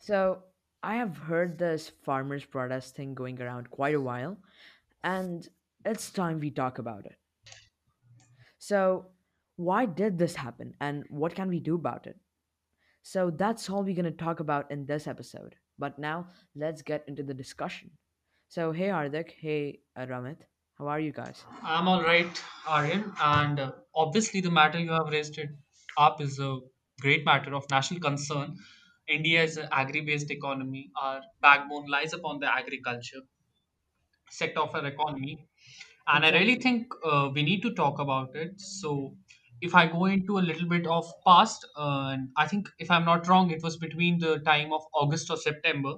So, I have heard this farmers' protest thing going around quite a while, and it's time we talk about it. So, why did this happen, and what can we do about it? So, that's all we're going to talk about in this episode. But now, let's get into the discussion. So, hey Hardik, hey Ramit, how are you guys? I'm all right, Aryan, and uh, obviously the matter you have raised it up is a great matter of national concern. India is an agri-based economy. Our backbone lies upon the agriculture sector of our economy, and I really Exactly. think uh, we need to talk about it. So, if I go into a little bit of past, uh, and I think if I'm not wrong, it was between the time of August or September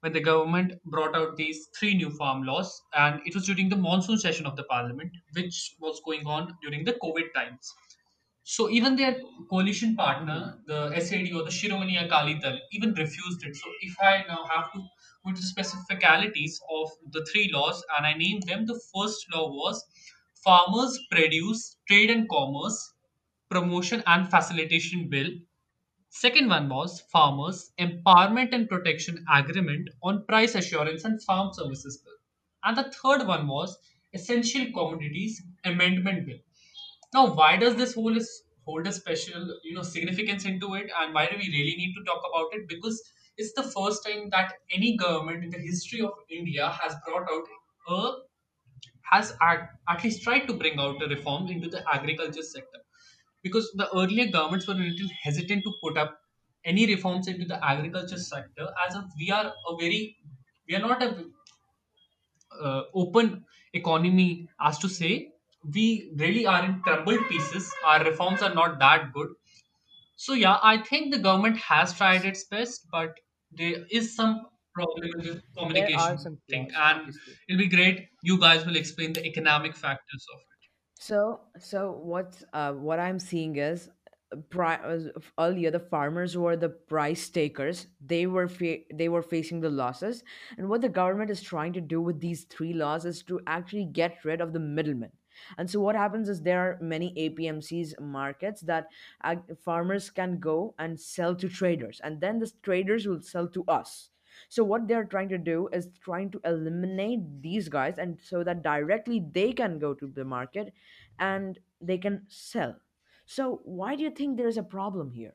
when the government brought out these three new farm laws, and it was during the monsoon session of the parliament, which was going on during the COVID times. So even their coalition partner, the SAD or the Shiromani Akali Dal, even refused it. So if I now have to go into the specificalities of the three laws, and I name them, the first law was Farmers Produce Trade and Commerce Promotion and Facilitation Bill Second one was Farmers Empowerment and Protection Agreement on Price Assurance and Farm Services Bill. And the third one was Essential Commodities Amendment Bill. Now, why does this whole is hold a special you know significance into it, and why do we really need to talk about it? Because it's the first time that any government in the history of India has brought out a has at, at least tried to bring out a reform into the agriculture sector because the earlier governments were a little hesitant to put up any reforms into the agriculture sector as if we are a very we are not a uh, open economy as to say we really are in crumbled pieces our reforms are not that good so yeah i think the government has tried its best but there is some problem with the communication some thing flaws, and obviously. it'll be great you guys will explain the economic factors of it So, so what uh, what I'm seeing is uh, pri- uh, earlier the farmers were the price takers. They were fa- they were facing the losses, and what the government is trying to do with these three laws is to actually get rid of the middlemen. And so what happens is there are many APMCs markets that farmers can go and sell to traders, and then the traders will sell to us. So what they're trying to do is trying to eliminate these guys, and so that directly they can go to the market and they can sell. So, why do you think there's a problem here?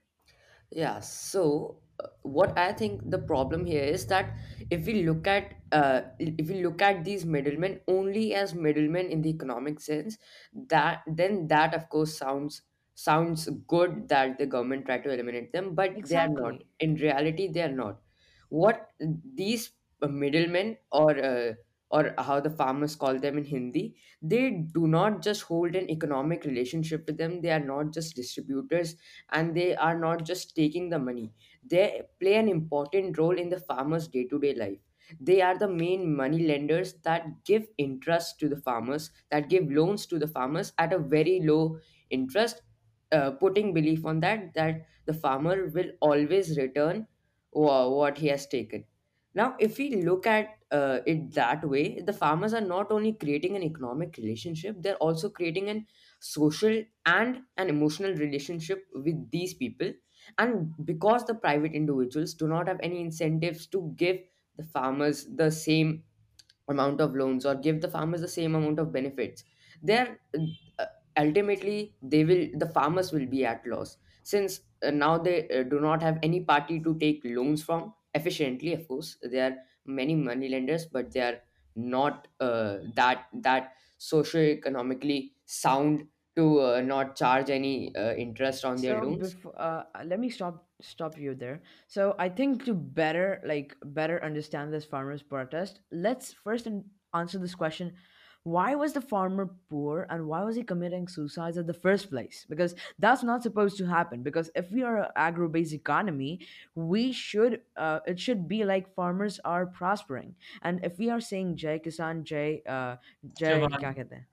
Yeah, so what I think the problem here is that if we look at uh, if we look at these middlemen only as middlemen in the economic sense, that then that of course sounds sounds good that the government try to eliminate them, but they are not. Exactly. In reality, they are not. What these middlemen or uh, or how the farmers call them in Hindi, they do not just hold an economic relationship with them. They are not just distributors and they are not just taking the money they play an important role in the farmers day to day life they are the main money lenders that give interest to the farmers that give loans to the farmers at a very low interest uh, putting belief on that that the farmer will always return wha- what he has taken now if we look at uh, it that way the farmers are not only creating an economic relationship they're also creating an social and an emotional relationship with these people. And because the private individuals do not have any incentives to give the farmers the same amount of loans or give the farmers the same amount of benefits they're uh, ultimately they will the farmers will be at loss. Since uh, now they uh, do not have any party to take loans from efficiently of course there are many money lenders but they are not uh, that that socio-economically sound to uh, not charge any uh, interest on their So loans before uh, let me stop stop you there. So I think to better like better understand this farmers protest, let's first an- answer this question: Why was the farmer poor, and why was he committing suicides at the first place? Because that's not supposed to happen. Because if we are an agro-based economy, we should uh, it should be like farmers are prospering. And if we are saying Jai Kisan Jai uh, Jai Javan. क्या कहते हैं?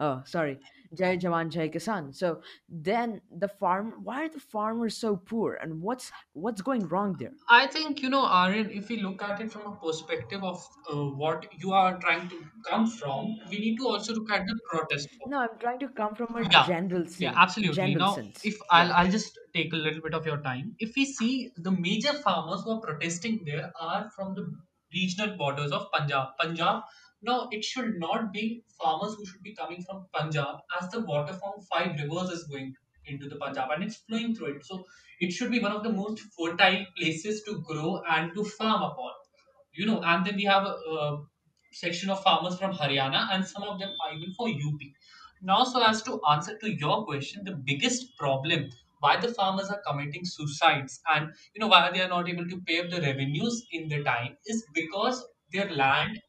Oh, sorry. Jai Jawan Jai Kisan. So then the farm why are the farmers so poor and what's what's going wrong there? I think, you know, Aryan, if we look at it from a perspective of uh, what you are trying to come from, we need to also look at the protest. No, I'm trying to come from a Yeah, general yeah, absolutely. General Now, sense. if I'll, Yeah. I'll just take a little bit of your time. If we see the major farmers who are protesting there are from the regional borders of Punjab. Punjab, now it should not be farmers who should be coming from Punjab as the water from five rivers is going into the Punjab and it's flowing through it. So it should be one of the most fertile places to grow and to farm upon. You know, and then we have a, a section of farmers from Haryana and some of them are even for UP. Now, so as to answer to your question, the biggest problem why the farmers are committing suicides and you know why they are not able to pay up the revenues in the time is because their land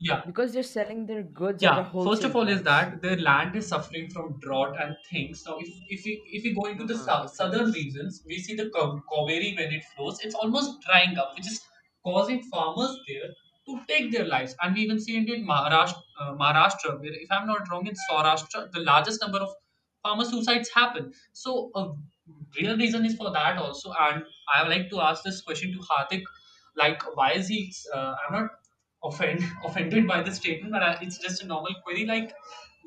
yeah because they're selling their goods at a yeah, first wholesale of all is price. that the land is suffering from drought and things. Now, if, if we if we go into the Uh-huh. sou- southern regions, we see the Ka- Kaveri when it flows, it's almost drying up, which is causing farmers there to take their lives. And we even see it in Maharashtra, uh, Maharashtra, where if I'm not wrong, in Saurashtra, the largest number of farmer suicides happen. So a real reason is for that also. And I would like to ask this question to Hardik, like why is he? Uh, I'm not offend offended by the statement, but I, it's just a normal query. Like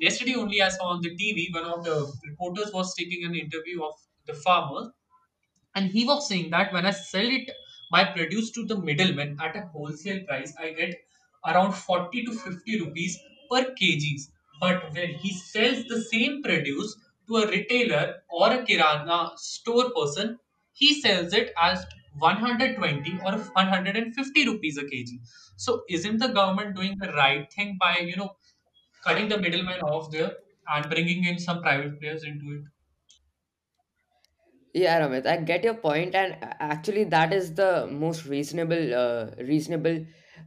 yesterday only, I saw on the TV one of the reporters was taking an interview of the farmer, and he was saying that when I sell it my produce to the middleman at a wholesale price, I get around 40 to 50 rupees per kgs. But when he sells the same produce to a retailer or a kirana store person, he sells it as 120 or 150 rupees a kg. So isn't the government doing the right thing by, you know, cutting the middleman off there and bringing in some private players into it? Yeah, Ramit, I get your point, and actually, that is the most reasonable, uh, reasonable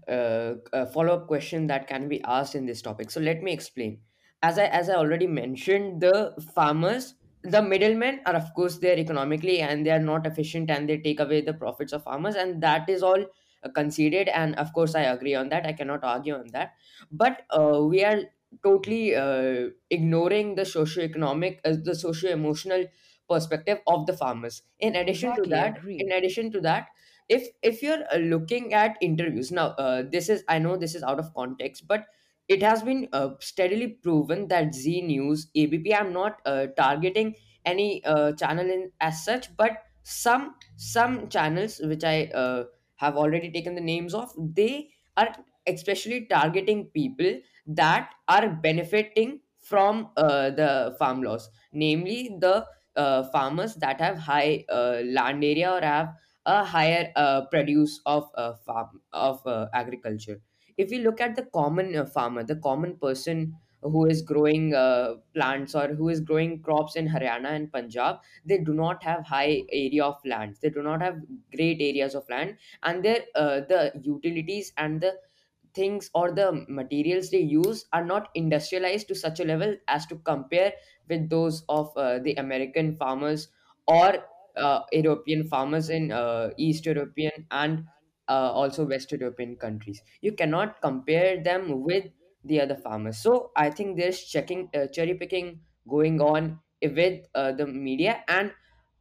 uh, uh, follow-up question that can be asked in this topic. So let me explain. As I as I already mentioned, the farmers, the middlemen are of course there economically, and they are not efficient, and they take away the profits of farmers, and that is all uh, conceded. And of course, I agree on that. I cannot argue on that. But uh, we are totally uh, ignoring the socio-economic, uh, the socio-emotional perspective of the farmers in addition to Exactly, that in agreed. addition to that if if you're uh, looking at interviews now uh, this is i know this is out of context but it has been uh, steadily proven that zee news abp i'm not uh, targeting any uh, channel in as such but some some channels which i uh, have already taken the names of they are especially targeting people that are benefiting from uh, the farm laws. Namely the uh, farmers that have high uh, land area or have a higher uh, produce of uh, farm of uh, agriculture if we look at the common uh, farmer the common person who is growing uh, plants or who is growing crops in haryana and punjab they do not have high area of land they do not have great areas of land. And their uh, the utilities and the things or the materials they use are not industrialized to such a level as to compare with those of uh, the American farmers or uh, European farmers in uh, East European and uh, also West European countries. You cannot compare them with the other farmers. So I think there's checking uh, cherry picking going on with uh, the media, and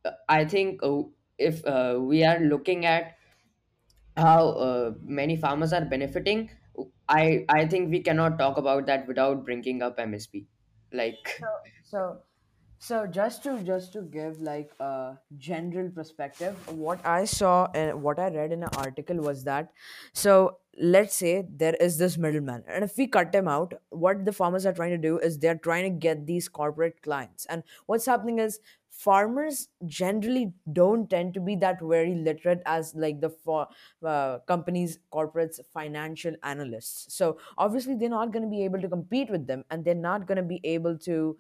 uh, I think uh, if uh, we are looking at how uh, many farmers are benefiting i i think we cannot talk about that without bringing up msp like So, so So just to just to give like a general perspective, what I saw and what I read in an article was that so let's say there is this middleman, and if we cut him out, what the farmers are trying to do is they're trying to get these corporate clients. And what's happening is farmers generally don't tend to be that very literate as like the for uh, companies corporates financial analysts so obviously they're not going to be able to compete with them and they're not going to be able to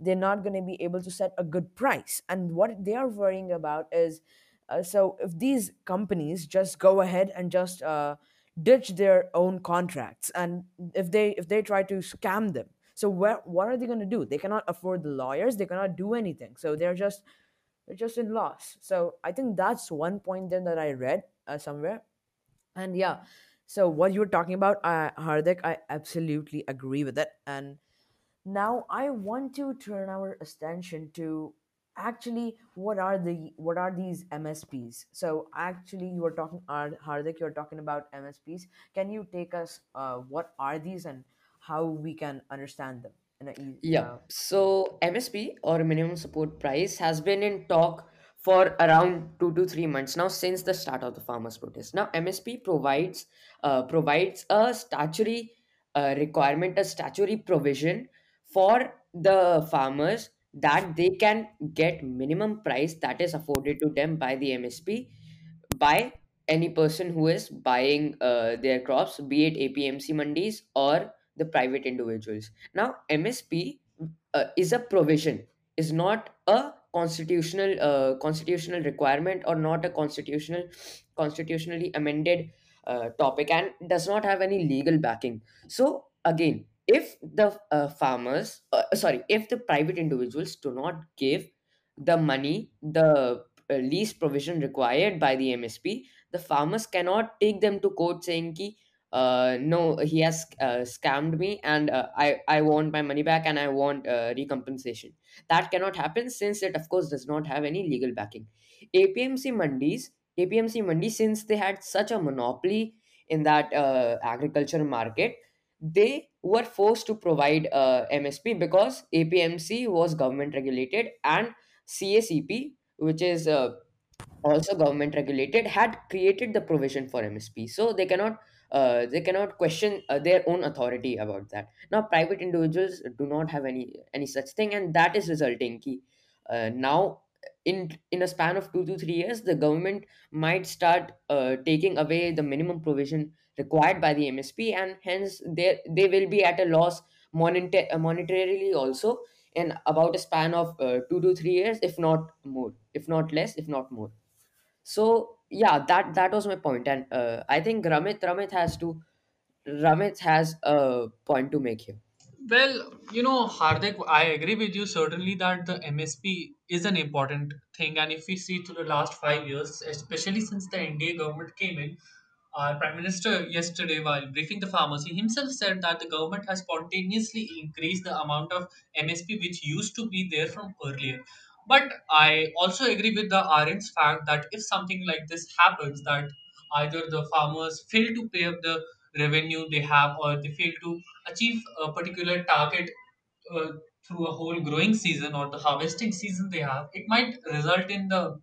they're not going to be able to set a good price. And what they are worrying about is uh, so if these companies just go ahead and just uh, ditch their own contracts and if they if they try to scam them so where, what are they going to do? They cannot afford the lawyers they cannot do anything. So they're just they're just in loss. So i think that's one point then that i read uh, somewhere. And yeah so what you were talking about uh, hardik i absolutely agree with it. And now I want to turn our attention to actually what are the what are these MSPs? So actually you were talking Har- Hardik, you're talking about MSPs. Can you take us uh, what are these and how we can understand them in a easy yeah uh, so msp or minimum support price has been in talk for around two to three months now since the start of the farmers' protest. Now, MSP provides uh, provides a statutory uh, requirement, a statutory provision for the farmers that they can get minimum price that is afforded to them by the MSP by any person who is buying uh, their crops, be it APMC mandis or the private individuals. Now, MSP uh, is a provision, is not a constitutional uh, constitutional requirement or not a constitutional constitutionally amended uh, topic and does not have any legal backing. So again, if the uh, farmers, uh, sorry, if the private individuals do not give the money, the uh, lease provision required by the MSP, the farmers cannot take them to court saying ki, uh, no, he has uh, scammed me and uh, I, I want my money back and I want uh, recompensation. That cannot happen since it, of course, does not have any legal backing. APMC mandis, APMC mandi, since they had such a monopoly in that uh, agriculture market, they were forced to provide uh, MSP because APMC was government regulated and CACP, which is uh, also government regulated, had created the provision for MSP. So they cannot uh, they cannot question uh, their own authority about that. Now, private individuals do not have any any such thing, and that is resulting ki, uh, now in in a span of two to three years, the government might start uh, taking away the minimum provision required by the MSP, and hence they they will be at a loss moneta- uh, monetarily also in about a span of uh, two to three years, if not more, if not less, if not more. So yeah, that that was my point, and uh, I think Ramit Ramit has to Ramit has a point to make here. Well, you know, Hardik, I agree with you certainly that the MSP is an important thing. And if we see through the last five years, especially since the NDA government came in, our Prime Minister yesterday, while briefing the farmers, he himself said that the government has spontaneously increased the amount of MSP which used to be there from earlier. But I also agree with the Aryan's fact that if something like this happens, that either the farmers fail to pay up the revenue they have or they fail to achieve a particular target uh, through a whole growing season or the harvesting season they have, it might result in the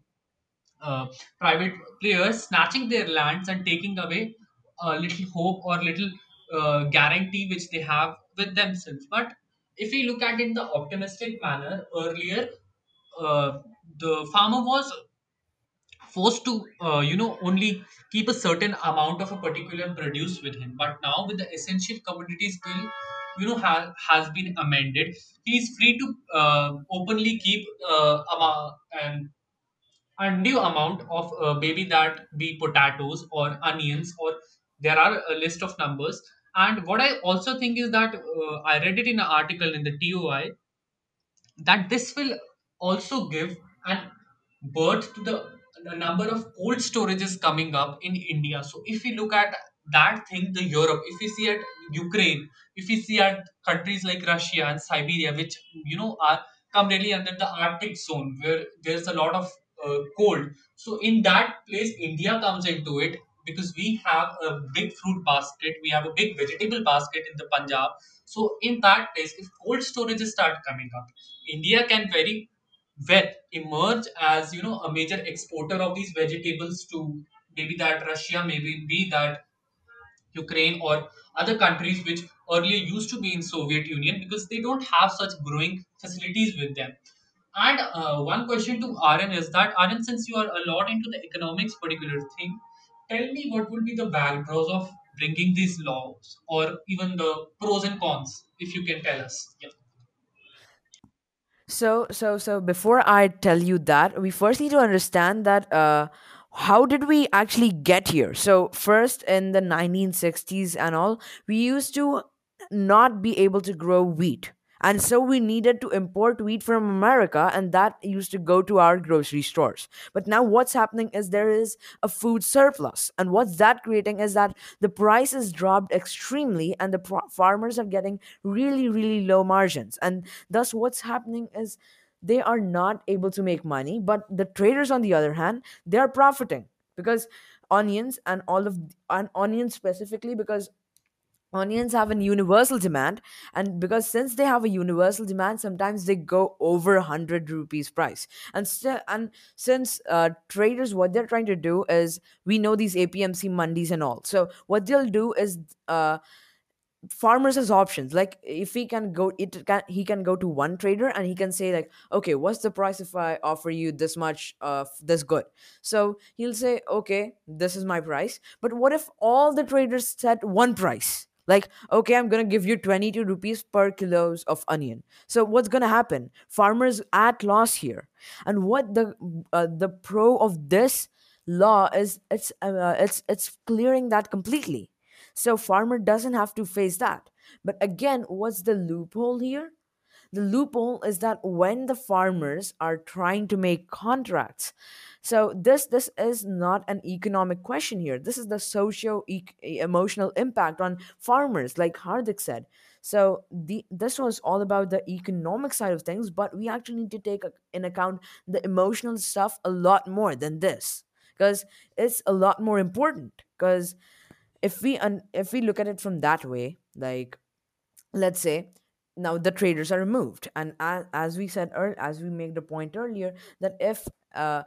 uh, private players snatching their lands and taking away a little hope or little uh, guarantee which they have with themselves. But if we look at it in the optimistic manner, earlier uh, the farmer was forced to uh, you know only keep a certain amount of a particular produce with him but now with the essential commodities bill you know ha- has been amended he is free to uh, openly keep uh, amo- an undue amount of uh, maybe that be potatoes or onions or there are a list of numbers and what i also think is that uh, i read it in an article in the toi that this will also give an birth to the, the number of cold storages coming up in India. So if we look at that thing, the Europe, if we see at Ukraine, if we see at countries like Russia and Siberia, which you know are come really under the Arctic zone where there's a lot of uh, cold. So in that place, India comes into it because we have a big fruit basket, we have a big vegetable basket in the Punjab. So in that place, if cold storages start coming up, India can very well emerge as you know a major exporter of these vegetables to maybe that Russia, maybe be that Ukraine or other countries which earlier used to be in Soviet Union because they don't have such growing facilities with them. And uh, one question to Aryan is that Aryan, since you are a lot into the economics particular thing, tell me what will be the backdrops of bringing these laws or even the pros and cons, if you can tell us. Yeah. So, so, so before I tell you that, we first need to understand that uh, how did we actually get here? So, first in the 1960s and all, we used to not be able to grow wheat. And so we needed to import wheat from America, and that used to go to our grocery stores. But now what's happening is there is a food surplus. And what's that creating is that the price dropped extremely, and the pro- farmers are getting really, really low margins. And thus, what's happening is they are not able to make money but the traders on the other hand they are profiting because onions and all of and onions specifically because onions have a universal demand and because since they have a universal demand sometimes they go over 100 rupees price. And still and since uh, traders what they're trying to do is we know these apmc mandis and all. So what they'll do is uh, farmers has options. Like if he can go it can he can go to one trader and he can say like okay what's the price if i offer you this much of this good? So he'll say okay this is my price. But what if all the traders set one price like okay i'm gonna give you 22 rupees per kilos of onion so what's gonna happen farmers at loss here and what the uh, the pro of this law is it's uh, it's it's clearing that completely so farmer doesn't have to face that. But again, what's the loophole here? The loophole is that when the farmers are trying to make contracts, so this this is not an economic question here. This is the socio emotional impact on farmers, like Hardik said. So the this was all about the economic side of things, but we actually need to take in account the emotional stuff a lot more than this because it's a lot more important. Because if we un- if we look at it from that way like let's say now the traders are removed. And as, as we said earlier as we made the point earlier that if uh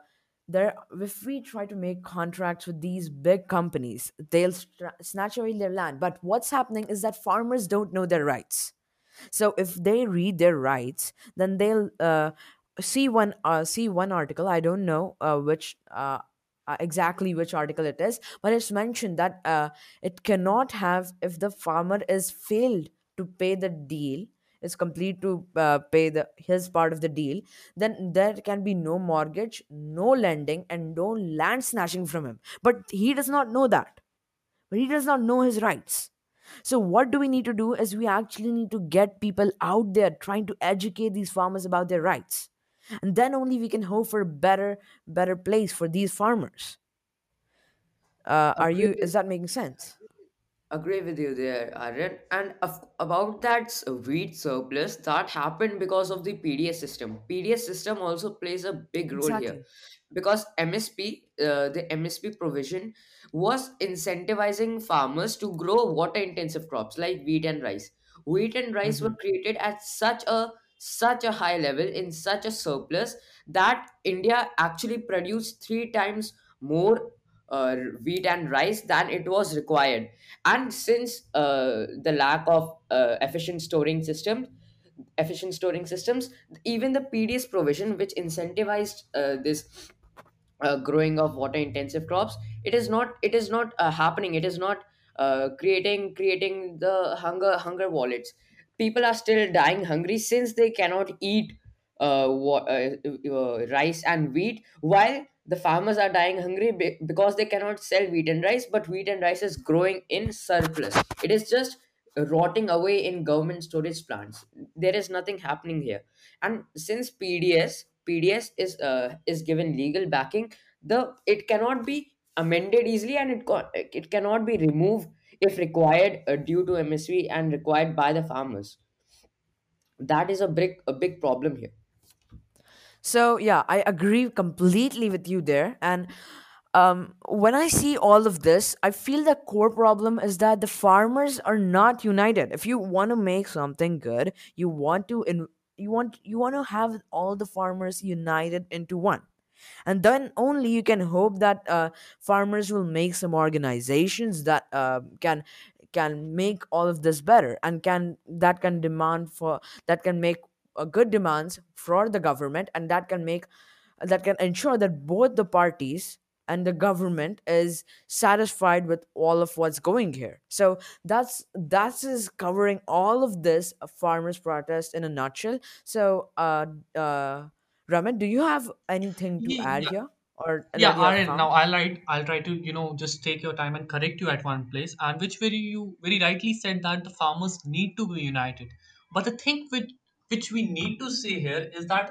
there if we try to make contracts with these big companies they'll stra- snatch away their land. But what's happening is that farmers don't know their rights. So if they read their rights then they'll uh, see one uh, see one article i don't know uh, which uh, uh, exactly which article it is but it's mentioned that it cannot have if the farmer is failed to pay the deal is complete to uh, pay the his part of the deal then there can be no mortgage no lending and no land snatching from him. But he does not know that. But he does not know his rights. So what do we need to do is we actually need to get people out there trying to educate these farmers about their rights. And then only we can hope for a better better place for these farmers. Uh, are you is that making sense Agree with you there, Aryan. And of, about that s- wheat surplus, that happened because of the PDS system. PDS system also plays a big role here exactly because MSP, uh, the MSP provision was incentivizing farmers to grow water intensive crops like wheat and rice. Wheat and rice were hmm created at such a such a high level in such a surplus that India actually produced three times more uh, wheat and rice than it was required. And since uh, the lack of uh, efficient storing system efficient storing systems even the pds provision which incentivized uh, this uh, growing of water intensive crops it is not it is not uh, happening. It is not uh, creating creating the hunger hunger wallets. People are still dying hungry since they cannot eat uh, wa- uh, uh, rice and wheat while the farmers are dying hungry be- because they cannot sell wheat and rice but wheat and rice is growing in surplus. It is just rotting away in government storage plants. There is nothing happening here. And since pds pds is uh, is given legal backing the it cannot be amended easily and it it cannot be removed if required uh, due to msp and required by the farmers. That is a big a big problem here so yeah i agree completely with you there and um, when I see all of this, I feel the core problem is that the farmers are not united. If you want to make something good, you want to in, you want you want to have all the farmers united into one, and then only you can hope that uh, farmers will make some organizations that uh, can can make all of this better and can that can demand for that can make good demands for the government and that can make that can ensure that both the parties and the government is satisfied with all of what's going here. So that's that's is covering all of this farmers protest in a nutshell. So uh uh raman do you have anything to add here? Or Yeah, that you have Aryan, now I'll write, I'll try to, you know, just take your time and correct you at one place, and which very you very rightly said that the farmers need to be united. But the thing which which we need to say here is that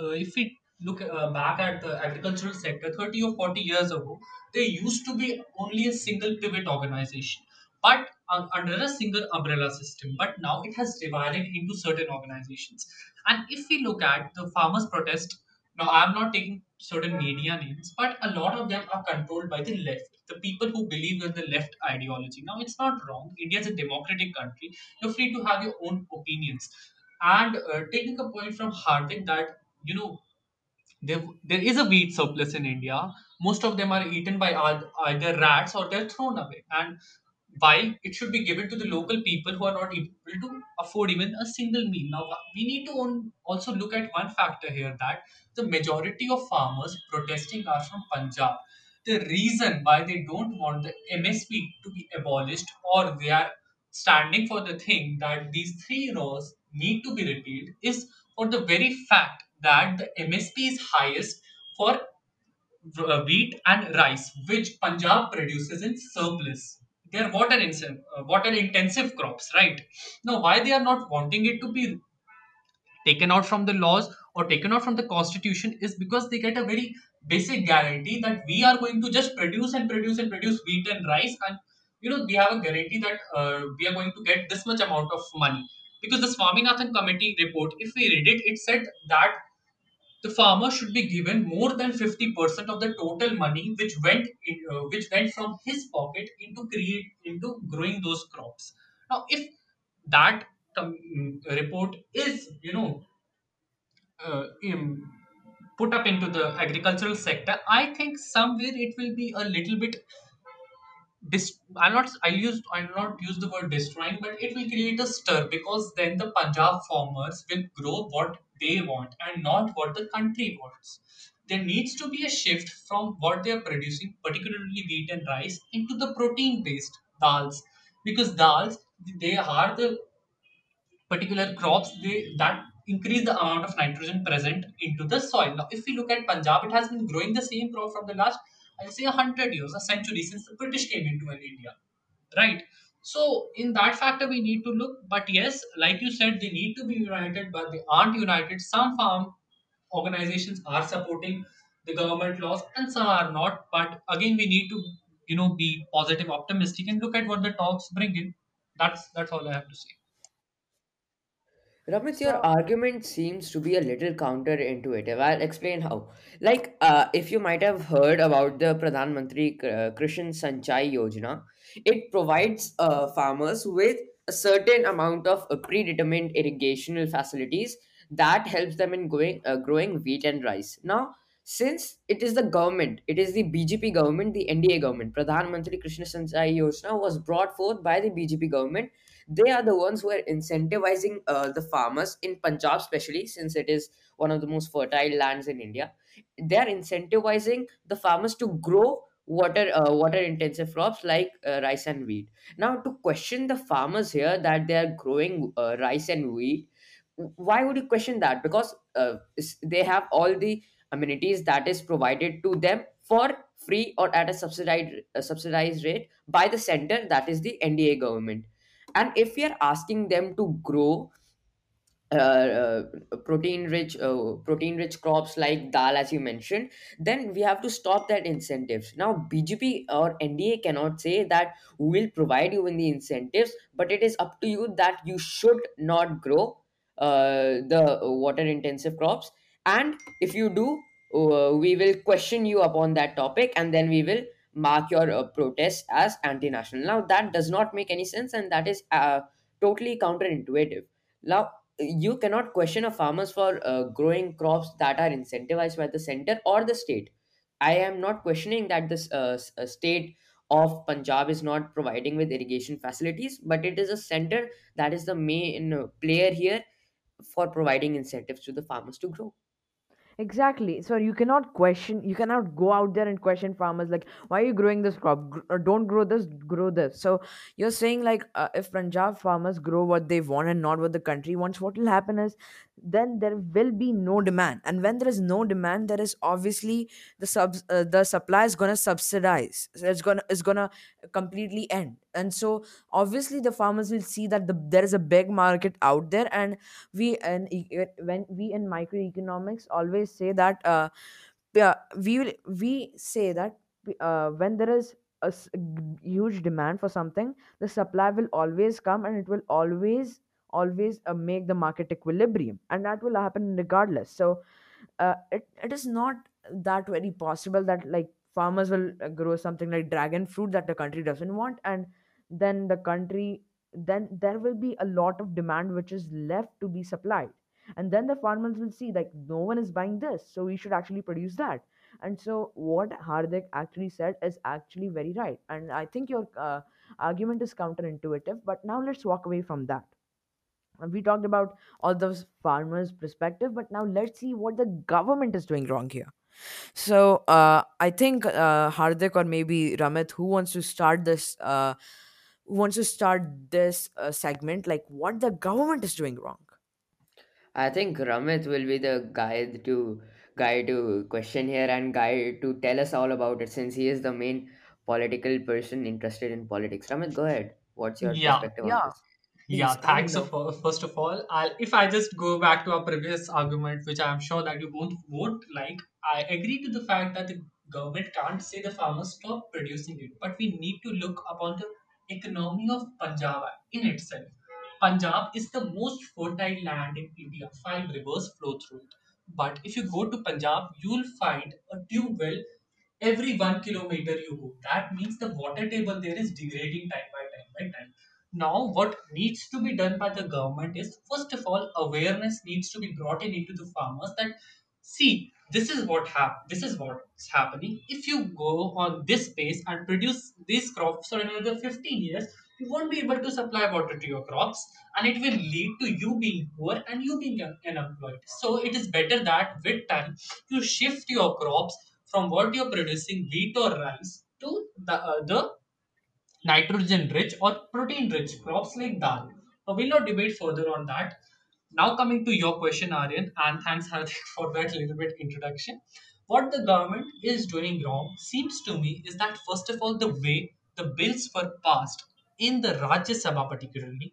uh, if we look uh, back at the agricultural sector 30 or 40 years ago, there used to be only a single pivot organization, but uh, under a single umbrella system. But now it has divided into certain organizations. And if we look at the farmers' protest Now, I'm not taking certain media names, but a lot of them are controlled by the left, the people who believe in the left ideology. Now, it's not wrong. India is a democratic country. You're free to have your own opinions. And uh, taking a point from Hardik that, you know, there, there is a wheat surplus in India. Most of them are eaten by eith- either rats or they're thrown away. And why it should be given to the local people who are not able to afford even a single meal. Now, we need to also look at one factor here that the majority of farmers protesting are from Punjab. The reason why they don't want the MSP to be abolished or they are standing for the thing that these three laws need to be repealed is for the very fact that the MSP is highest for uh, wheat and rice, which Punjab produces in surplus. They are water intensive, uh, water intensive crops, right? Now, why they are not wanting it to be taken out from the laws or taken out from the constitution is because they get a very basic guarantee that we are going to just produce and produce and produce wheat and rice and you know we have a guarantee that uh, we are going to get this much amount of money because the swaminathan committee report if we read it it said that the farmer should be given more than 50% of the total money which went in, uh, which went from his pocket into create into growing those crops. Now if that com- mm, report is you know uh, put up into the agricultural sector i think somewhere it will be a little bit I'll not I used I'll not use the word destroying, but it will create a stir because then the Punjab farmers will grow what they want and not what the country wants. There needs to be a shift from what they are producing, particularly wheat and rice, into the protein-based dals, because dals they are the particular crops they that increase the amount of nitrogen present into the soil. Now, if we look at Punjab, it has been growing the same crop from the last, I'll say, a hundred years, a century since the British came into India, right? So, in that factor, we need to look. But yes, like you said, they need to be united, but they aren't united. Some farm organizations are supporting the government laws, and some are not. But again, we need to, you know, be positive, optimistic, and look at what the talks bring in. That's that's all I have to say. Ramit, your So argument seems to be a little counterintuitive. I'll explain how. Like, uh, if you might have heard about the Pradhan Mantri uh, Krishi Sinchayee Yojana, it provides uh, farmers with a certain amount of uh, predetermined irrigational facilities that helps them in going, uh, growing wheat and rice. Now, since it is the government, it is the BJP government, the NDA government, Pradhan Mantri Krishi Sinchayee Yojana was brought forth by the BJP government they are the ones who are incentivizing uh, the farmers in Punjab, especially since it is one of the most fertile lands in India. They are incentivizing the farmers to grow water uh, water intensive crops like uh, rice and wheat. Now, to question the farmers here that they are growing uh, rice and wheat, why would you question that? Because uh, they have all the amenities that is provided to them for free or at a subsidized a subsidized rate by the center that is the NDA government and if we are asking them to grow uh, uh, protein rich uh, protein rich crops like dal as you mentioned then we have to stop that incentives. Now bjp or nda cannot say that we will provide you in the incentives but it is up to you that you should not grow uh, the water intensive crops. And if you do uh, we will question you upon that topic and then we will mark your uh, protest as anti-national. Now that does not make any sense and that is uh, totally counterintuitive. Now you cannot question a farmers for uh, growing crops that are incentivized by the center or the state. I am not questioning that this uh, uh, state of punjab is not providing with irrigation facilities but it is a center that is the main uh, player here for providing incentives to the farmers to grow Exactly. So you cannot question, you cannot go out there and question farmers like, why are you growing this crop? Gr- uh, don't grow this, grow this. So you're saying like, uh, if Punjab farmers grow what they want and not what the country wants, what will happen is then there will be no demand. And when there is no demand, there is obviously the subs, uh, the supply is gonna subsidize. So it's gonna it's gonna completely end. And so obviously the farmers will see that the there is a big market out there and we and when we in microeconomics always say that uh, we will we say that uh, when there is a huge demand for something the supply will always come and it will always always uh, make the market equilibrium and that will happen regardless. So uh, it, it is not that very possible that like farmers will uh, grow something like dragon fruit that the country doesn't want and then the country then there will be a lot of demand which is left to be supplied. And then the farmers will see like no one is buying this so we should actually produce that. And so what hardik actually said is actually very right and i think your uh, argument is counterintuitive but now let's walk away from that we talked about all those farmers perspective but now let's see what the government is doing wrong here so uh, i think uh, hardik or maybe ramit who wants to start this uh, who wants to start this uh, segment like what the government is doing wrong I think Ramit will be the guy to guy to question here and guy to tell us all about it since he is the main political person interested in politics. Ramit, go ahead. What's your Yeah, perspective on yeah this? Yeah, thanks. of first of all, I'll, if I just go back to our previous argument, which I'm sure that you both won't like, I agree to the fact that the government can't say the farmers stop producing it, but we need to look upon the economy of Punjab in itself. Punjab is the most fertile land in India. Five rivers flow through it. But if you go to Punjab, you'll find a tube well every one kilometer you go. That means the water table there is degrading time by time by time. Now, what needs to be done by the government is first of all, awareness needs to be brought in into the farmers that see this is what hap- this is what's happening. If you go on this pace and produce these crops for another 15 years, you won't be able to supply water to your crops and it will lead to you being poor and you being un- unemployed. So it is better that with time you shift your crops from what you're producing, wheat or rice, to the other nitrogen rich or protein rich crops like dal. Now, we'll not debate further on that. Now, coming to your question, Aryan, and thanks, Hardik, for that little bit introduction. What the government is doing wrong seems to me is that, first of all, the way the bills were passed in the Rajya Sabha, particularly,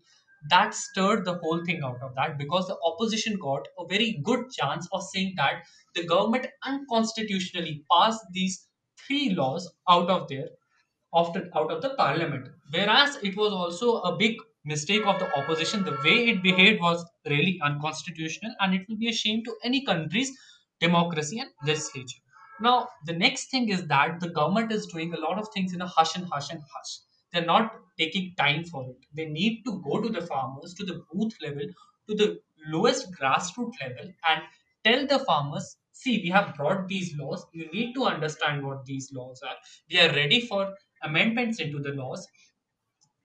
that stirred the whole thing out of that because the opposition got a very good chance of saying that the government unconstitutionally passed these three laws out of there after out of the parliament. Whereas it was also a big mistake of the opposition. The way it behaved was really unconstitutional, and it will be a shame to any country's democracy and legislature. Now, the next thing is that the government is doing a lot of things in a hush and hush and hush. They're not taking time for it. They need to go to the farmers, to the booth level, to the lowest grassroots level, and tell the farmers see, we have brought these laws. You need to understand what these laws are. We are ready for amendments into the laws.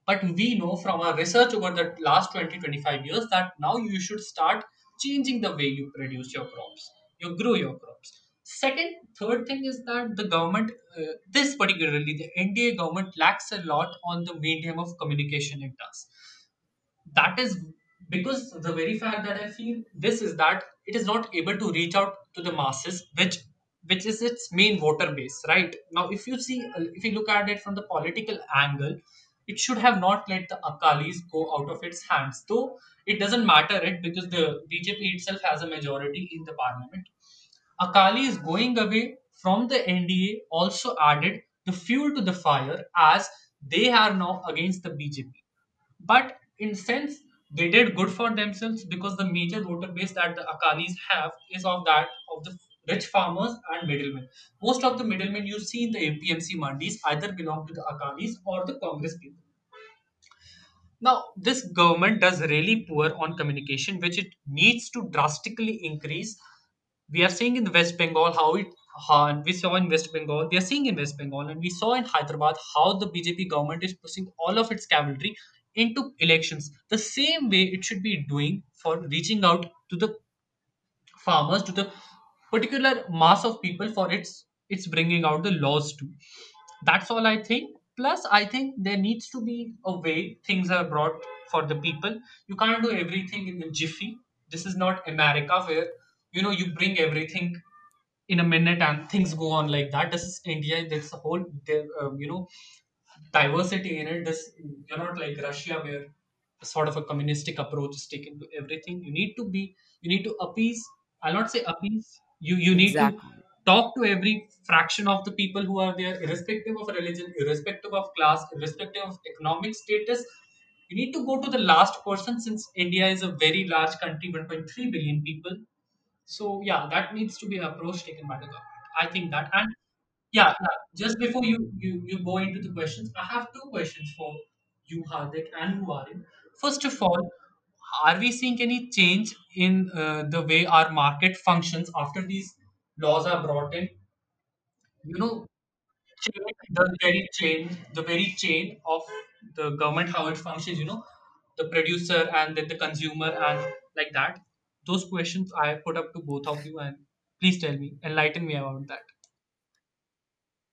But we know from our research over the last 20 25 years that now you should start changing the way you produce your crops you grow your crops. Second third thing is that the government uh, this particularly the nda government lacks a lot on the medium of communication it does. That is because the very fact that i feel this is that it is not able to reach out to the masses which which is its main voter base right? Now if you see uh, if you look at it from the political angle it should have not let the akalis go out of its hands though it doesn't matter it because the bjp itself has a majority in the parliament. Akali is going away from the nda also added the fuel to the fire as they are now against the bjp but in sense they did good for themselves because the major voter base that the akalis have is of that of the rich farmers and middlemen. Most of the middlemen you see in the apmc mandis either belong to the akalis or the congress people. Now this government does really poor on communication which it needs to drastically increase. We are seeing in west bengal how it how we saw in west bengal we are seeing in west bengal and we saw in hyderabad how the bjp government is pushing all of its cavalry into elections. The same way it should be doing for reaching out to the farmers to the particular mass of people for its it's bringing out the laws to that's all i think. Plus i think there needs to be a way things are brought for the people. You can't do everything in a jiffy. This is not america where you know you bring everything in a minute and things go on like that. This is india. There's a whole um, you know diversity in it. This you're not like russia where sort of a communistic approach is taken to everything. You need to be you need to appease i'll not say appease you you need to talk to every fraction of the people who are there irrespective of religion irrespective of class irrespective of economic status you need to go to the last person since india is a very large country 1.3 billion people So yeah, that needs to be an approach taken by the government. I think that and yeah, yeah. Just before you you, you go into the questions, I have two questions for you, Hardik and Muarin. First of all, are we seeing any change in uh, the way our market functions after these laws are brought in? You know, the very chain, the very chain of the government, how it functions. You know, the producer and then the consumer and like that. Those questions I put up to both of you, and please tell me, enlighten me about that.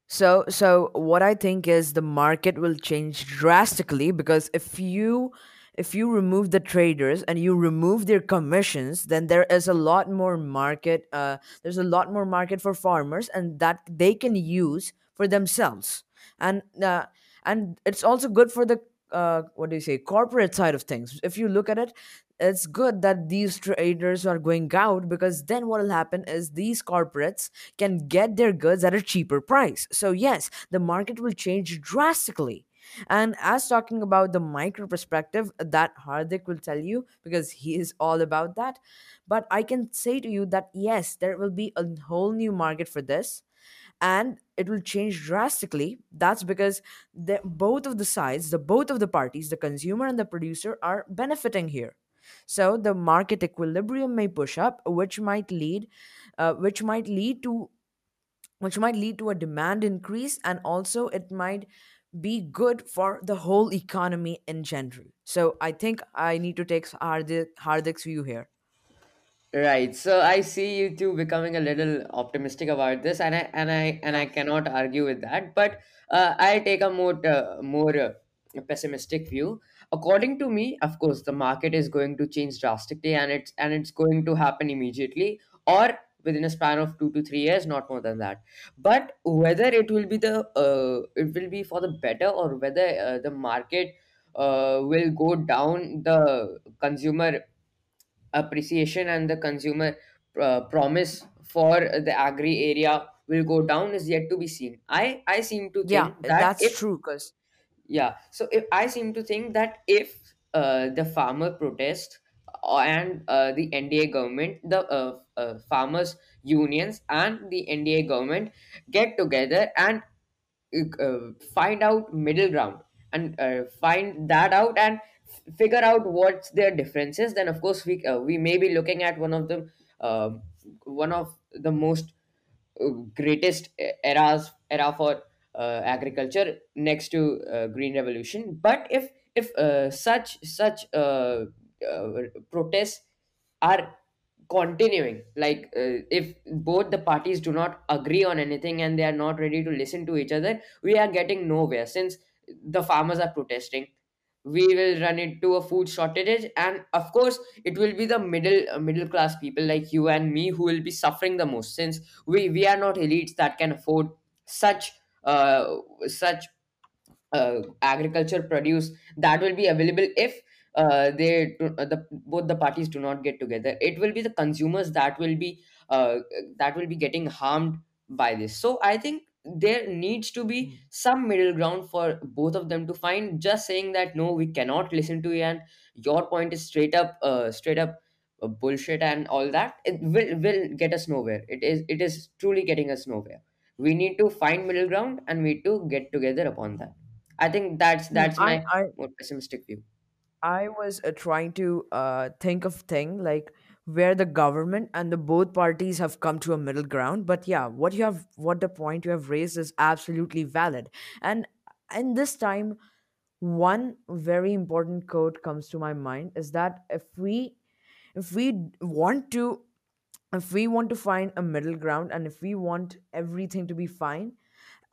So, so what I think is the market will change drastically because if you if you remove the traders and you remove their commissions, then there is a lot more market. Uh, there's a lot more market for farmers, and that they can use for themselves. And uh, and it's also good for the uh, what do you say corporate side of things. If you look at it, it's good that these traders are going out because then what will happen is these corporates can get their goods at a cheaper price. So, yes, the market will change drastically. And as talking about the micro perspective, that Hardik will tell you because he is all about that. But I can say to you that yes, there will be a whole new market for this and it will change drastically that's because the, both of the sides the both of the parties the consumer and the producer are benefiting here so the market equilibrium may push up which might lead uh, which might lead to which might lead to a demand increase and also it might be good for the whole economy in general so i think i need to take Hardik, hardik's view here Right. So I see you two becoming a little optimistic about this, and I and I and I cannot argue with that. But uh, I take a more uh, more uh, pessimistic view. According to me, of course, the market is going to change drastically, and it's and it's going to happen immediately or within a span of two to three years, not more than that. But whether it will be the uh, it will be for the better or whether uh, the market uh, will go down the consumer appreciation and the consumer uh, promise for the agri area will go down is yet to be seen i i seem to yeah think that that's if true because yeah so if i seem to think that if uh, the farmer protest and uh, the nda government the uh, uh, farmers unions and the nda government get together and uh, find out middle ground and uh, find that out and f- figure out what's their differences. Then of course we uh, we may be looking at one of the um one of the most uh, greatest eras era for uh, agriculture next to uh, green revolution. But if if uh, such such uh, protests are continuing. Like uh, if both the parties do not agree on anything and they are not ready to listen to each other we are getting nowhere. Since the farmers are protesting we will run into a food shortage and of course it will be the middle uh, middle class people like you and me who will be suffering the most. Since we we are not elites that can afford such uh such uh, agriculture produce that will be available if uh, they do- uh, the both the parties do not get together. It will be the consumers that will be uh, that will be getting harmed by this. So i think there needs to be Mm. some middle ground for both of them to find just saying that no we cannot listen to you and your point is straight up uh, straight up uh, bullshit and all that it will will get us nowhere. It is it is truly getting us nowhere. We need to find middle ground and we need to get together upon that. I think that's Hmm, that's I, my I more pessimistic view. I was uh, trying to uh, think of thing like where the government and the both parties have come to a middle ground. But yeah, what you have, what the point you have raised is absolutely valid. And and this time, one very important quote comes to my mind is that if we if we want to if we want to find a middle ground and if we want everything to be fine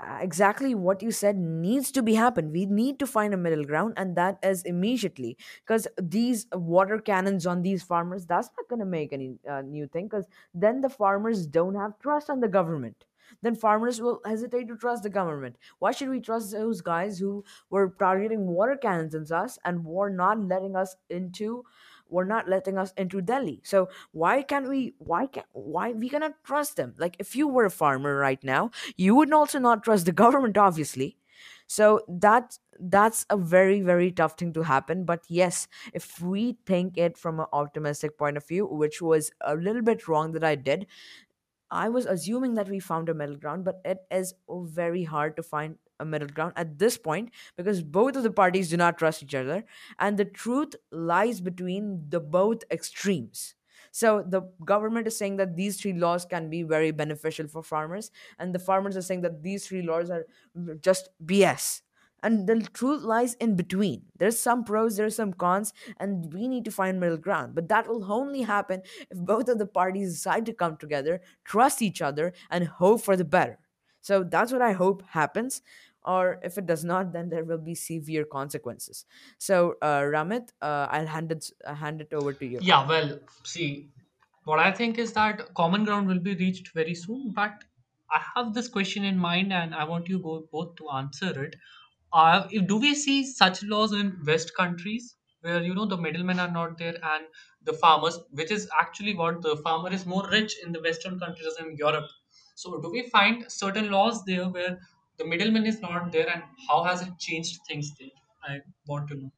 uh, exactly what you said needs to be happen we need to find a middle ground and that is immediately because these water cannons on these farmers that's not going to make any uh, new thing because then the farmers don't have trust on the government. Then farmers will hesitate to trust the government. Why should we trust those guys who were targeting water cannons on us and were not letting us into were not letting us into delhi. So why can't we why can't why we cannot trust them. Like if you were a farmer right now you would also not trust the government obviously. So that that's a very very tough thing to happen. But yes if we think it from an optimistic point of view which was a little bit wrong that i did I was assuming that we found a middle ground, but it is very hard to find a middle ground at this point because both of the parties do not trust each other, and the truth lies between the both extremes. So the government is saying that these three laws can be very beneficial for farmers, and the farmers are saying that these three laws are just BS. And the truth lies in between. There's some pros, there's some cons, and we need to find middle ground. But that will only happen if both of the parties decide to come together, trust each other, and hope for the better. So that's what I hope happens. Or if it does not, then there will be severe consequences. So, uh, Ramit, uh, I'll hand it uh, hand it over to you. Yeah, well, see, what I think is that common ground will be reached very soon. But I have this question in mind, and I want you both to answer it. Uh, if, do we see such laws in West countries where you know the middlemen are not there and the farmers, which is actually what the farmer is more rich in the Western countries in Europe. So, do we find certain laws there where the middleman is not there, and how has it changed things there? I want to know.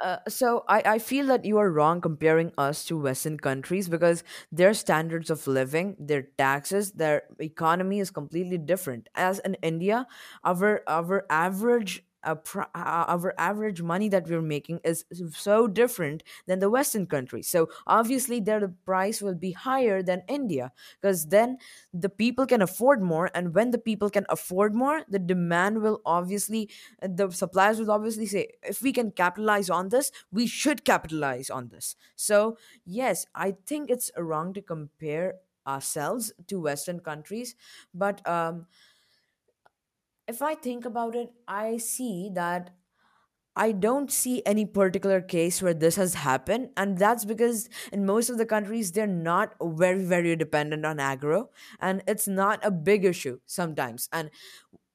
Uh, so I, I feel that you are wrong comparing us to Western countries because their standards of living, their taxes, their economy is completely different. As in India, our our average our average money that we're making is so different than the Western countries. So obviously, their price will be higher than India because then the people can afford more, and when the people can afford more, the demand will obviously the suppliers will obviously say if we can capitalize on this we should capitalize on this so yes i think it's wrong to compare ourselves to western countries but um if i think about it i see that I don't see any particular case where this has happened, and that's because in most of the countries they're not very, very dependent on agro, and it's not a big issue sometimes. And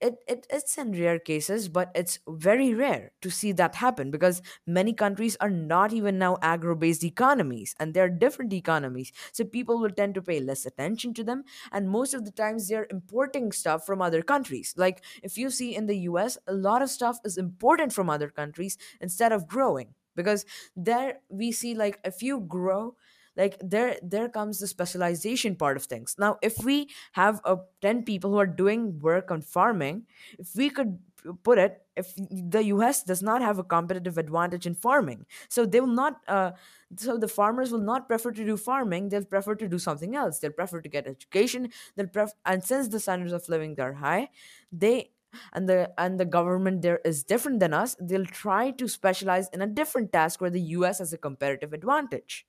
it, it it's in rare cases but it's very rare to see that happen because many countries are not even now agro-based economies and they're different economies. So people will tend to pay less attention to them and most of the times they're importing stuff from other countries. Like if you see in the us a lot of stuff is imported from other countries instead of growing because there we see like if you grow like there there comes the specialization part of things. Now if we have a 10 people who are doing work on farming if we could put it if the us does not have a competitive advantage in farming so they will not uh, so the farmers will not prefer to do farming they'll prefer to do something else. They'll prefer to get education they'll pref- and since the standards of living are high they and the and the government there is different than us they'll try to specialize in a different task where the us has a competitive advantage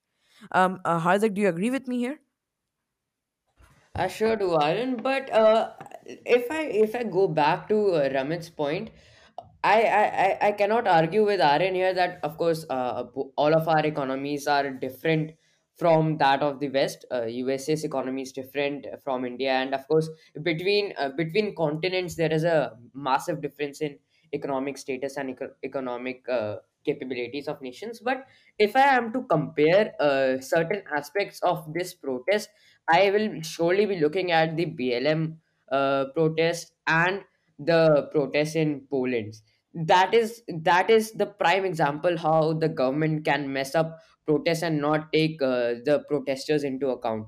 um, uh, Hardik, do you agree with me here? I sure do, Aaron. But uh, if I if I go back to uh, Ramit's point, I, I I I cannot argue with Aaron here that of course uh, all of our economies are different from that of the West. Uh, USA's economy is different from India, and of course between uh, between continents there is a massive difference in economic status and eco- economic uh, capabilities of nations. But if I am to compare uh, certain aspects of this protest, I will surely be looking at the BLM uh, protest and the protest in Poland. That is that is the prime example how the government can mess up protests and not take uh, the protesters into account.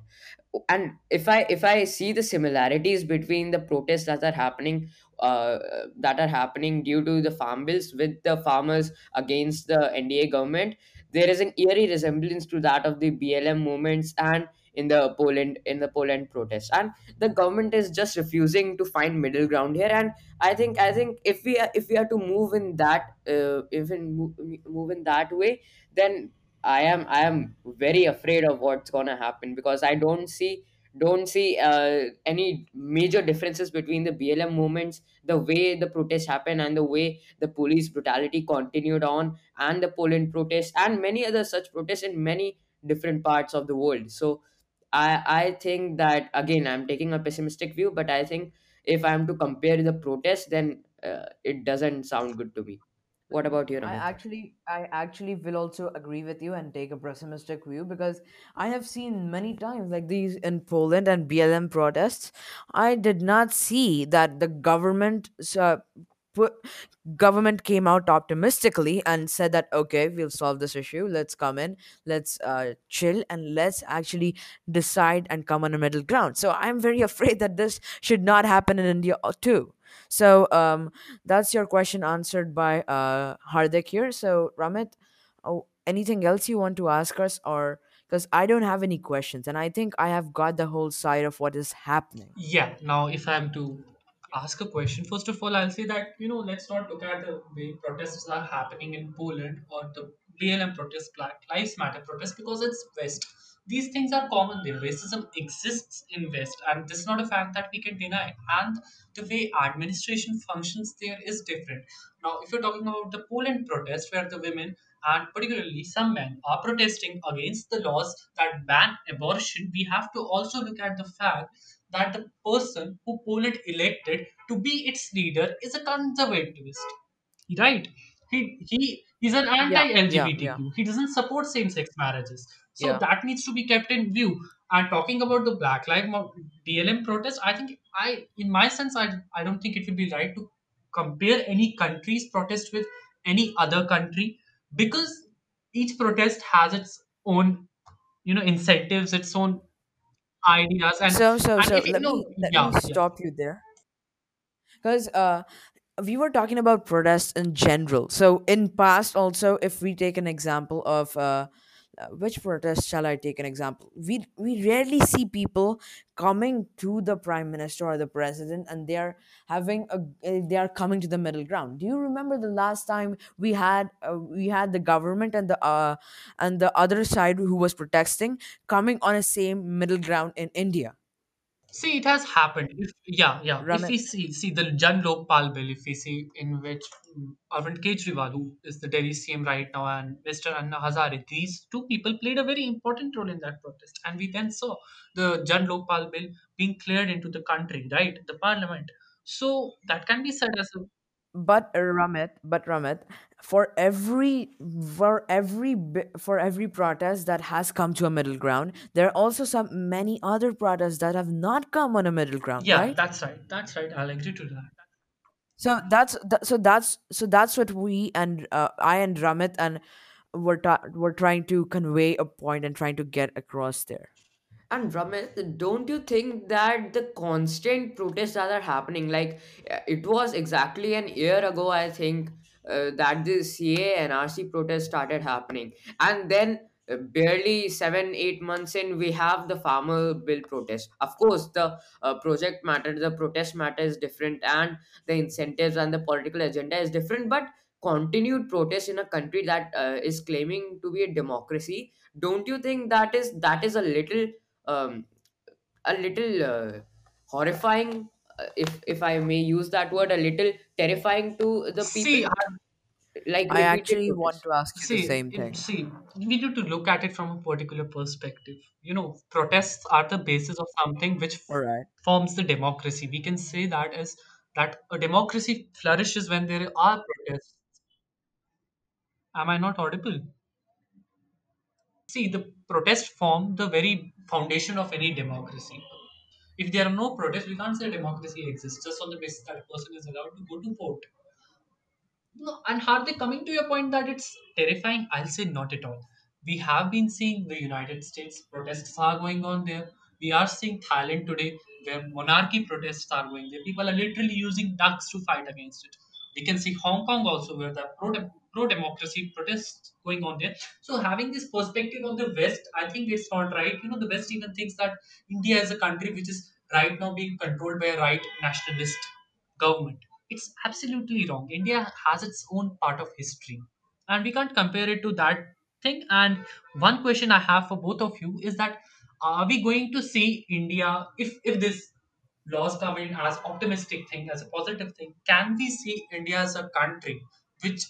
And if I if I see the similarities between the protests that are happening uh, that are happening due to the farm bills with the farmers against the NDA government, there is an eerie resemblance to that of the BLM movements and in the Poland in the Poland protests. And the government is just refusing to find middle ground here. And I think I think if we are, if we are to move in that uh, move, move in that way, then I am I am very afraid of what's gonna happen because I don't see don't see uh, any major differences between the BLM movements, the way the protests happened, and the way the police brutality continued on, and the Poland protests, and many other such protests in many different parts of the world. So, I I think that again I'm taking a pessimistic view, but I think if I'm to compare the protests, then uh, it doesn't sound good to me. What about you, I actually, I actually will also agree with you and take a pessimistic view because I have seen many times like these in Poland and BLM protests. I did not see that the government uh, put government came out optimistically and said that okay we'll solve this issue. Let's come in. Let's uh, chill and let's actually decide and come on a middle ground. So i'm very afraid that this should not happen in india uh, too so um, that's your question answered by uh, hardik here so ramit oh, anything else you want to ask us or because i don't have any questions and i think i have got the whole side of what is happening Yeah, now if I'm to ask a question, first of all, I'll say that, you know, let's not look at the way protests are happening in Poland or the BLM protest, Black Lives Matter protest, because it's West. These things are common there. Racism exists in West, and this is not a fact that we can deny. And the way administration functions there is different. Now, if you're talking about the Poland protest, where the women and particularly some men are protesting against the laws that ban abortion, we have to also look at the fact that the person who Poland elected to be its leader is a conservativist. Right? He he he's an yeah yeah yeah anti-LGBTQ. He doesn't support same-sex marriages. So yeah that needs to be kept in view. And talking about the Black Lives BLM protest, I think I in my sense I I don't think it would be right to compare any country's protest with any other country because each protest has its own you know incentives, its own ideas and so so and so let know me let yeah me stop you there because uh we were talking about protests in general so in past also if we take an example of uh uh, which protest shall I take an example? We we rarely see people coming to the prime minister or the president, and they are having a uh, they are coming to the middle ground. Do you remember the last time we had uh, we had the government and the uh and the other side who was protesting coming on a same middle ground in India? See, it has happened. If yeah, yeah. If we see see the Jan Lokpal bill, if we see in which mm, Arvind Kejriwal, who is the Delhi CM right now, and Mr. Anna Hazare, these two people played a very important role in that protest. And we then saw the Jan Lokpal bill being cleared into the country, right, the parliament. So that can be said as a but uh, Ramit, but Ramit, for every for every for every protest that has come to a middle ground, there are also some many other protests that have not come on a middle ground, yeah. right? That's right. That's right. I'll agree to that. So that's th- so that's so that's what we and uh, I and Ramit and we're ta- we're trying to convey a point and trying to get across there. And Ramit, don't you think that the constant protests that are happening, like uh, it was exactly an year ago, I think, uh, that the CA and RC protest started happening, and then uh, barely seven, eight months in, we have the farmer bill protest. Of course, the uh, project matter, the protest matter is different, and the incentives and the political agenda is different, but continued protest in a country that uh, is claiming to be a democracy don't you think that is that is a little um, a little uh, horrifying if if i may use that word a little terrifying to the people See, I like I repeated actually want protests to ask you the See, same in, thing. see, we need to look at it from a particular perspective. You know, protests are the basis of something which All f- right. forms the democracy. We can say that as that a democracy flourishes when there are protests. Am I not audible? See, the protest form the very foundation of any democracy. If there are no protests, we can't say democracy exists just on the basis that a person is allowed to go to vote. No, and Hardik, coming to your point that it's terrifying, I'll say not at all. We have been seeing the United States protests are going on there. We are seeing Thailand today where monarchy protests are going there. People are literally using ducks to fight against it. We can see Hong Kong also where the pro pro democracy protests going on there. So having this perspective of the West, I think it's not right. You know, the West even thinks that India is a country which is right now being controlled by a right nationalist government. It's absolutely wrong. India has its own part of history, and we can't compare it to that thing. And one question I have for both of you is that are we going to see India if if this laws come in as optimistic thing as a positive thing? Can we see India as a country which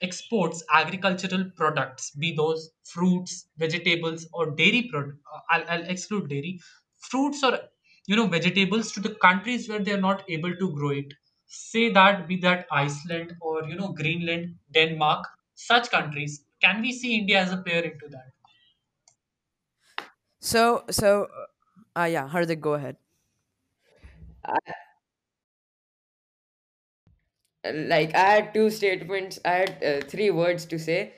exports agricultural products, be those fruits, vegetables, or dairy product. I'll, I'll exclude dairy, fruits or you know vegetables to the countries where they are not able to grow it. Say that be that Iceland or you know Greenland, Denmark, such countries. Can we see India as a player into that? So so uh, uh, yeah, Hardik, go ahead. Like I had two statements. I had uh, three words to say.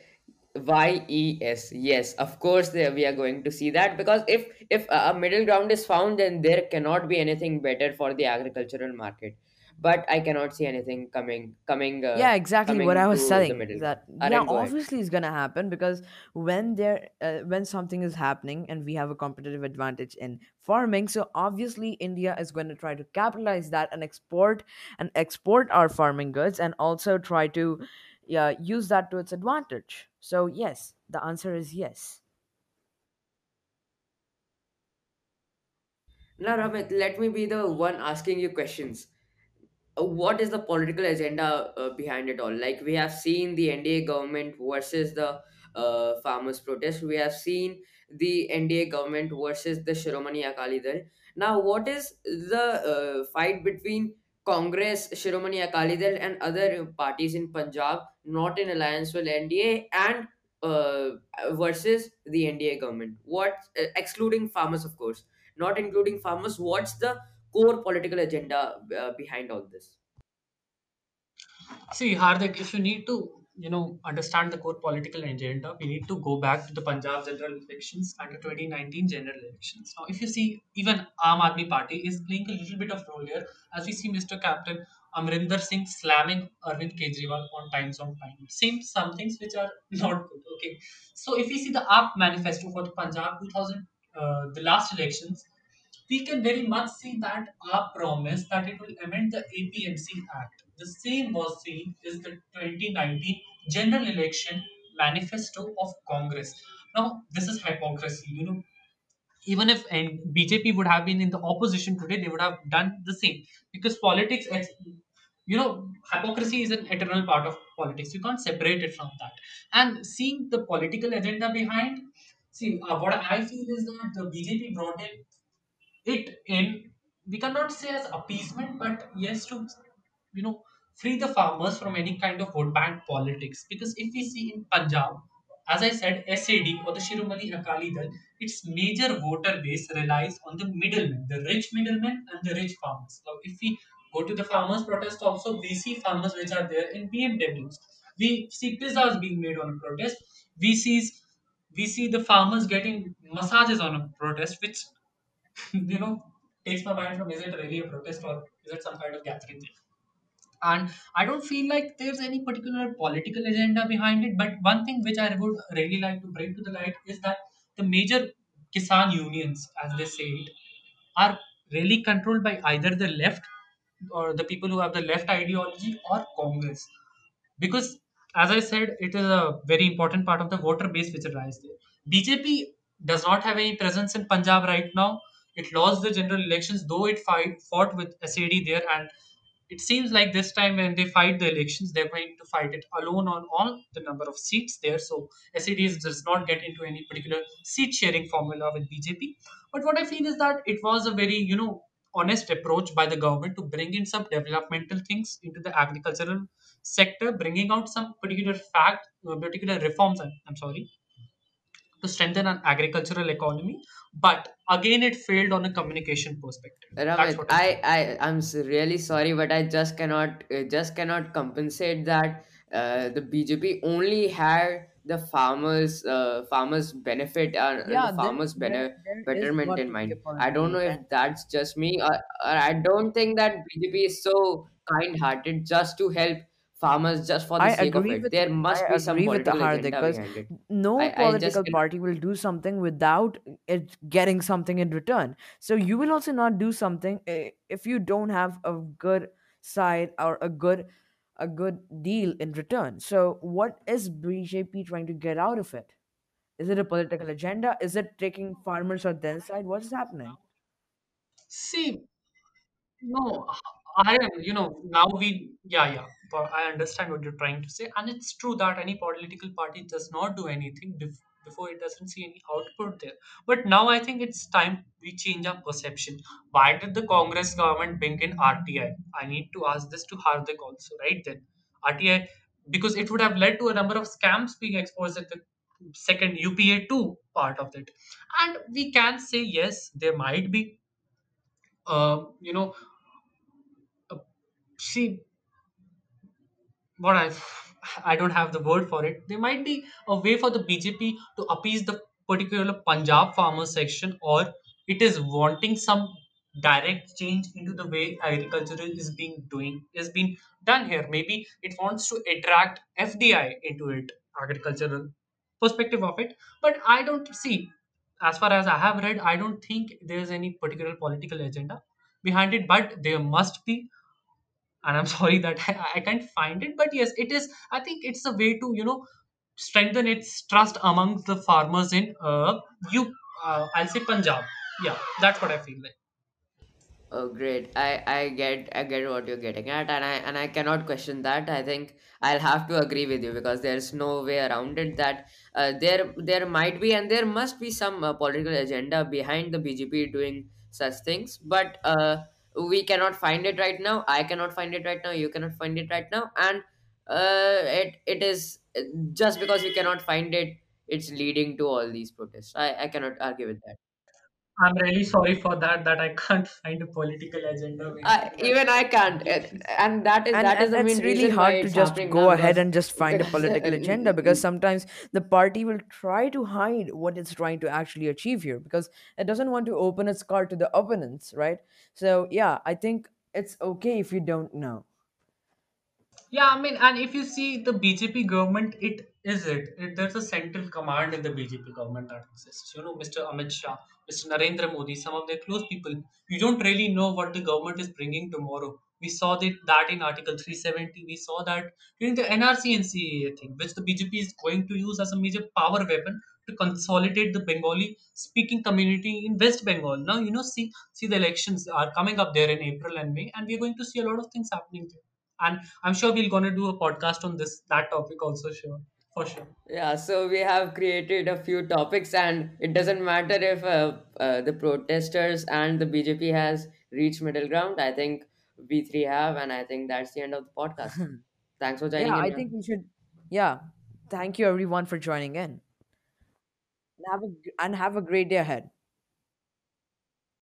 Y E S. Yes, of course we are going to see that because if if a middle ground is found, then there cannot be anything better for the agricultural market. But I cannot see anything coming coming uh, Yeah, exactly what I was saying. middle ground. That yeah, Alright, go ahead. obviously it's gonna happen because when there uh, when something is happening and we have a competitive advantage in farming, so obviously India is going to try to capitalize that and export and export our farming goods and also try to yeah use that to its advantage. So yes, the answer is yes. Now, Ramit, let me be the one asking you questions. Uh, what is the political agenda uh, behind it all? Like we have seen the NDA government versus the uh, farmers' protest. We have seen the NDA government versus the Shiromani Akali Dal. Now, what is the uh, fight between Congress, Shiromani Akali Dal, and other parties in Punjab not in alliance with NDA and uh, versus the NDA government? What, uh, excluding farmers, of course, not including farmers, what's the core political agenda uh, behind all this? See, Hardik, if you need to, you know, understand the core political agenda, we need to go back to the Punjab general elections and the 2019 general elections. Now, if you see, even Aam Aadmi Party is playing a little bit of role here, as we see Mr. Captain Amrinder Singh slamming Arvind Kejriwal on Times on Time. Same some things which are not good. Okay, so if we see the AAP manifesto for the Punjab 2000, uh, the last elections, we can very much see that our promise that it will amend the APMC Act. The same was seen is the 2019 general election manifesto of Congress. Now, this is hypocrisy. You know, even if and BJP would have been in the opposition today, they would have done the same because politics, you know, hypocrisy is an eternal part of politics. You can't separate it from that. And seeing the political agenda behind, see, uh, what I feel is that the BJP brought in it in we cannot say as appeasement but yes to you know free the farmers from any kind of vote bank politics. Because if we see in punjab as i said sad or the shiromani akali dal its major voter base relies on the middlemen the rich middlemen and the rich farmers. Now if we go to the farmers protest also we see farmers which are there in bmws we see pizzas being made on a protest. We see we see the farmers getting massages on a protest which you know takes my mind from is it really a protest or is it some kind of gathering thing? And i don't feel like there's any particular political agenda behind it but one thing which i would really like to bring to the light is that the major kisan unions as they say it are really controlled by either the left or the people who have the left ideology or congress. Because as i said it is a very important part of the voter base which lies there. Bjp does not have any presence in punjab right now it lost the general elections though it fight, fought with sad there and it seems like this time when they fight the elections they're going to fight it alone on all the number of seats there so sad does not get into any particular seat sharing formula with bjp but what i feel is that it was a very you know honest approach by the government to bring in some developmental things into the agricultural sector, bringing out some particular fact, uh, particular reforms. I'm, I'm sorry, to strengthen an agricultural economy. But again, it failed on a communication perspective. That's Ramit, what I feel. I, I, I'm really sorry, but I just cannot, uh, just cannot compensate that uh, the BJP only had the farmers, uh, farmers benefit and, and the Yeah, there farmers there bene- betterment in to be a mind. I don't know if that's just me, or, or I don't think that BJP is so kind-hearted just to help farmers just for the I sake of agree it. with There I must be some agree with the political Hardik agenda because behind it. no I, I just political party will do something without it getting something in return. So you will also not do something eh, if you don't have a good side or a good a good deal in return. So what is BJP trying to get out of it? Is it a political agenda? Is it taking farmers on their side? What is happening? See, No, I am, you know, now we, yeah, yeah, but I understand what you're trying to say. And it's true that any political party does not do anything bef- before it doesn't see any output there. But now I think it's time we change our perception. Why did the Congress government bring in RTI? I need to ask this to Hardik also, right then. RTI, because it would have led to a number of scams being exposed at the second UPA 2 part of it. And we can say, yes, there might be, uh, you know, uh, see what I I don't have the word for it. There might be a way for the BJP to appease the particular Punjab farmer section, or it is wanting some direct change into the way agriculture is being doing is being done here. Maybe it wants to attract FDI into it, agricultural perspective of it. But I don't see, as far as I have read, I don't think there's any particular political agenda behind it. But there must be and i'm sorry that I, I can't find it but yes it is i think it's a way to you know strengthen its trust amongst the farmers in uh you uh, i'll say punjab yeah that's what i feel like Oh, great. I, I get I get what you're getting at, and I and I cannot question that. I think I'll have to agree with you because there's no way around it that uh, there there might be and there must be some uh, political agenda behind the BJP doing such things, but uh, we cannot find it right now. I cannot find it right now. You cannot find it right now, and uh, it it is just because we cannot find it, it's leading to all these protests. I I cannot argue with that. I'm really sorry for that that i can't find a political agenda behind I, even I can't, Uh, and that is and that is and the it's main really reason why hard to it's just happening go now. ahead Because and just find a because political agenda because uh, sometimes the party will try to hide what it's trying to actually achieve here because it doesn't want to open its card to the opponents right so yeah i think it's okay if you don't know Yeah, I mean, and if you see the BJP government, it is it. it there's a central command in the BJP government that exists. You know, Mr. Amit Shah, Mr. Narendra Modi, some of their close people. You don't really know what the government is bringing tomorrow. We saw that, that in Article 370. We saw that during the NRC and CAA thing, which the BJP is going to use as a major power weapon to consolidate the Bengali speaking community in West Bengal. Now, you know, see, see the elections are coming up there in April and May, and we're going to see a lot of things happening there and i'm sure we're going to do a podcast on this that topic also sure for sure yeah, so we have created a few topics, and it doesn't matter if uh, uh, the protesters and the BJP has reached middle ground. I think we three have, and I think that's the end of the podcast. Thanks for yeah joining in, i man. think we should yeah thank you everyone for joining in and have a, g- and have a great day ahead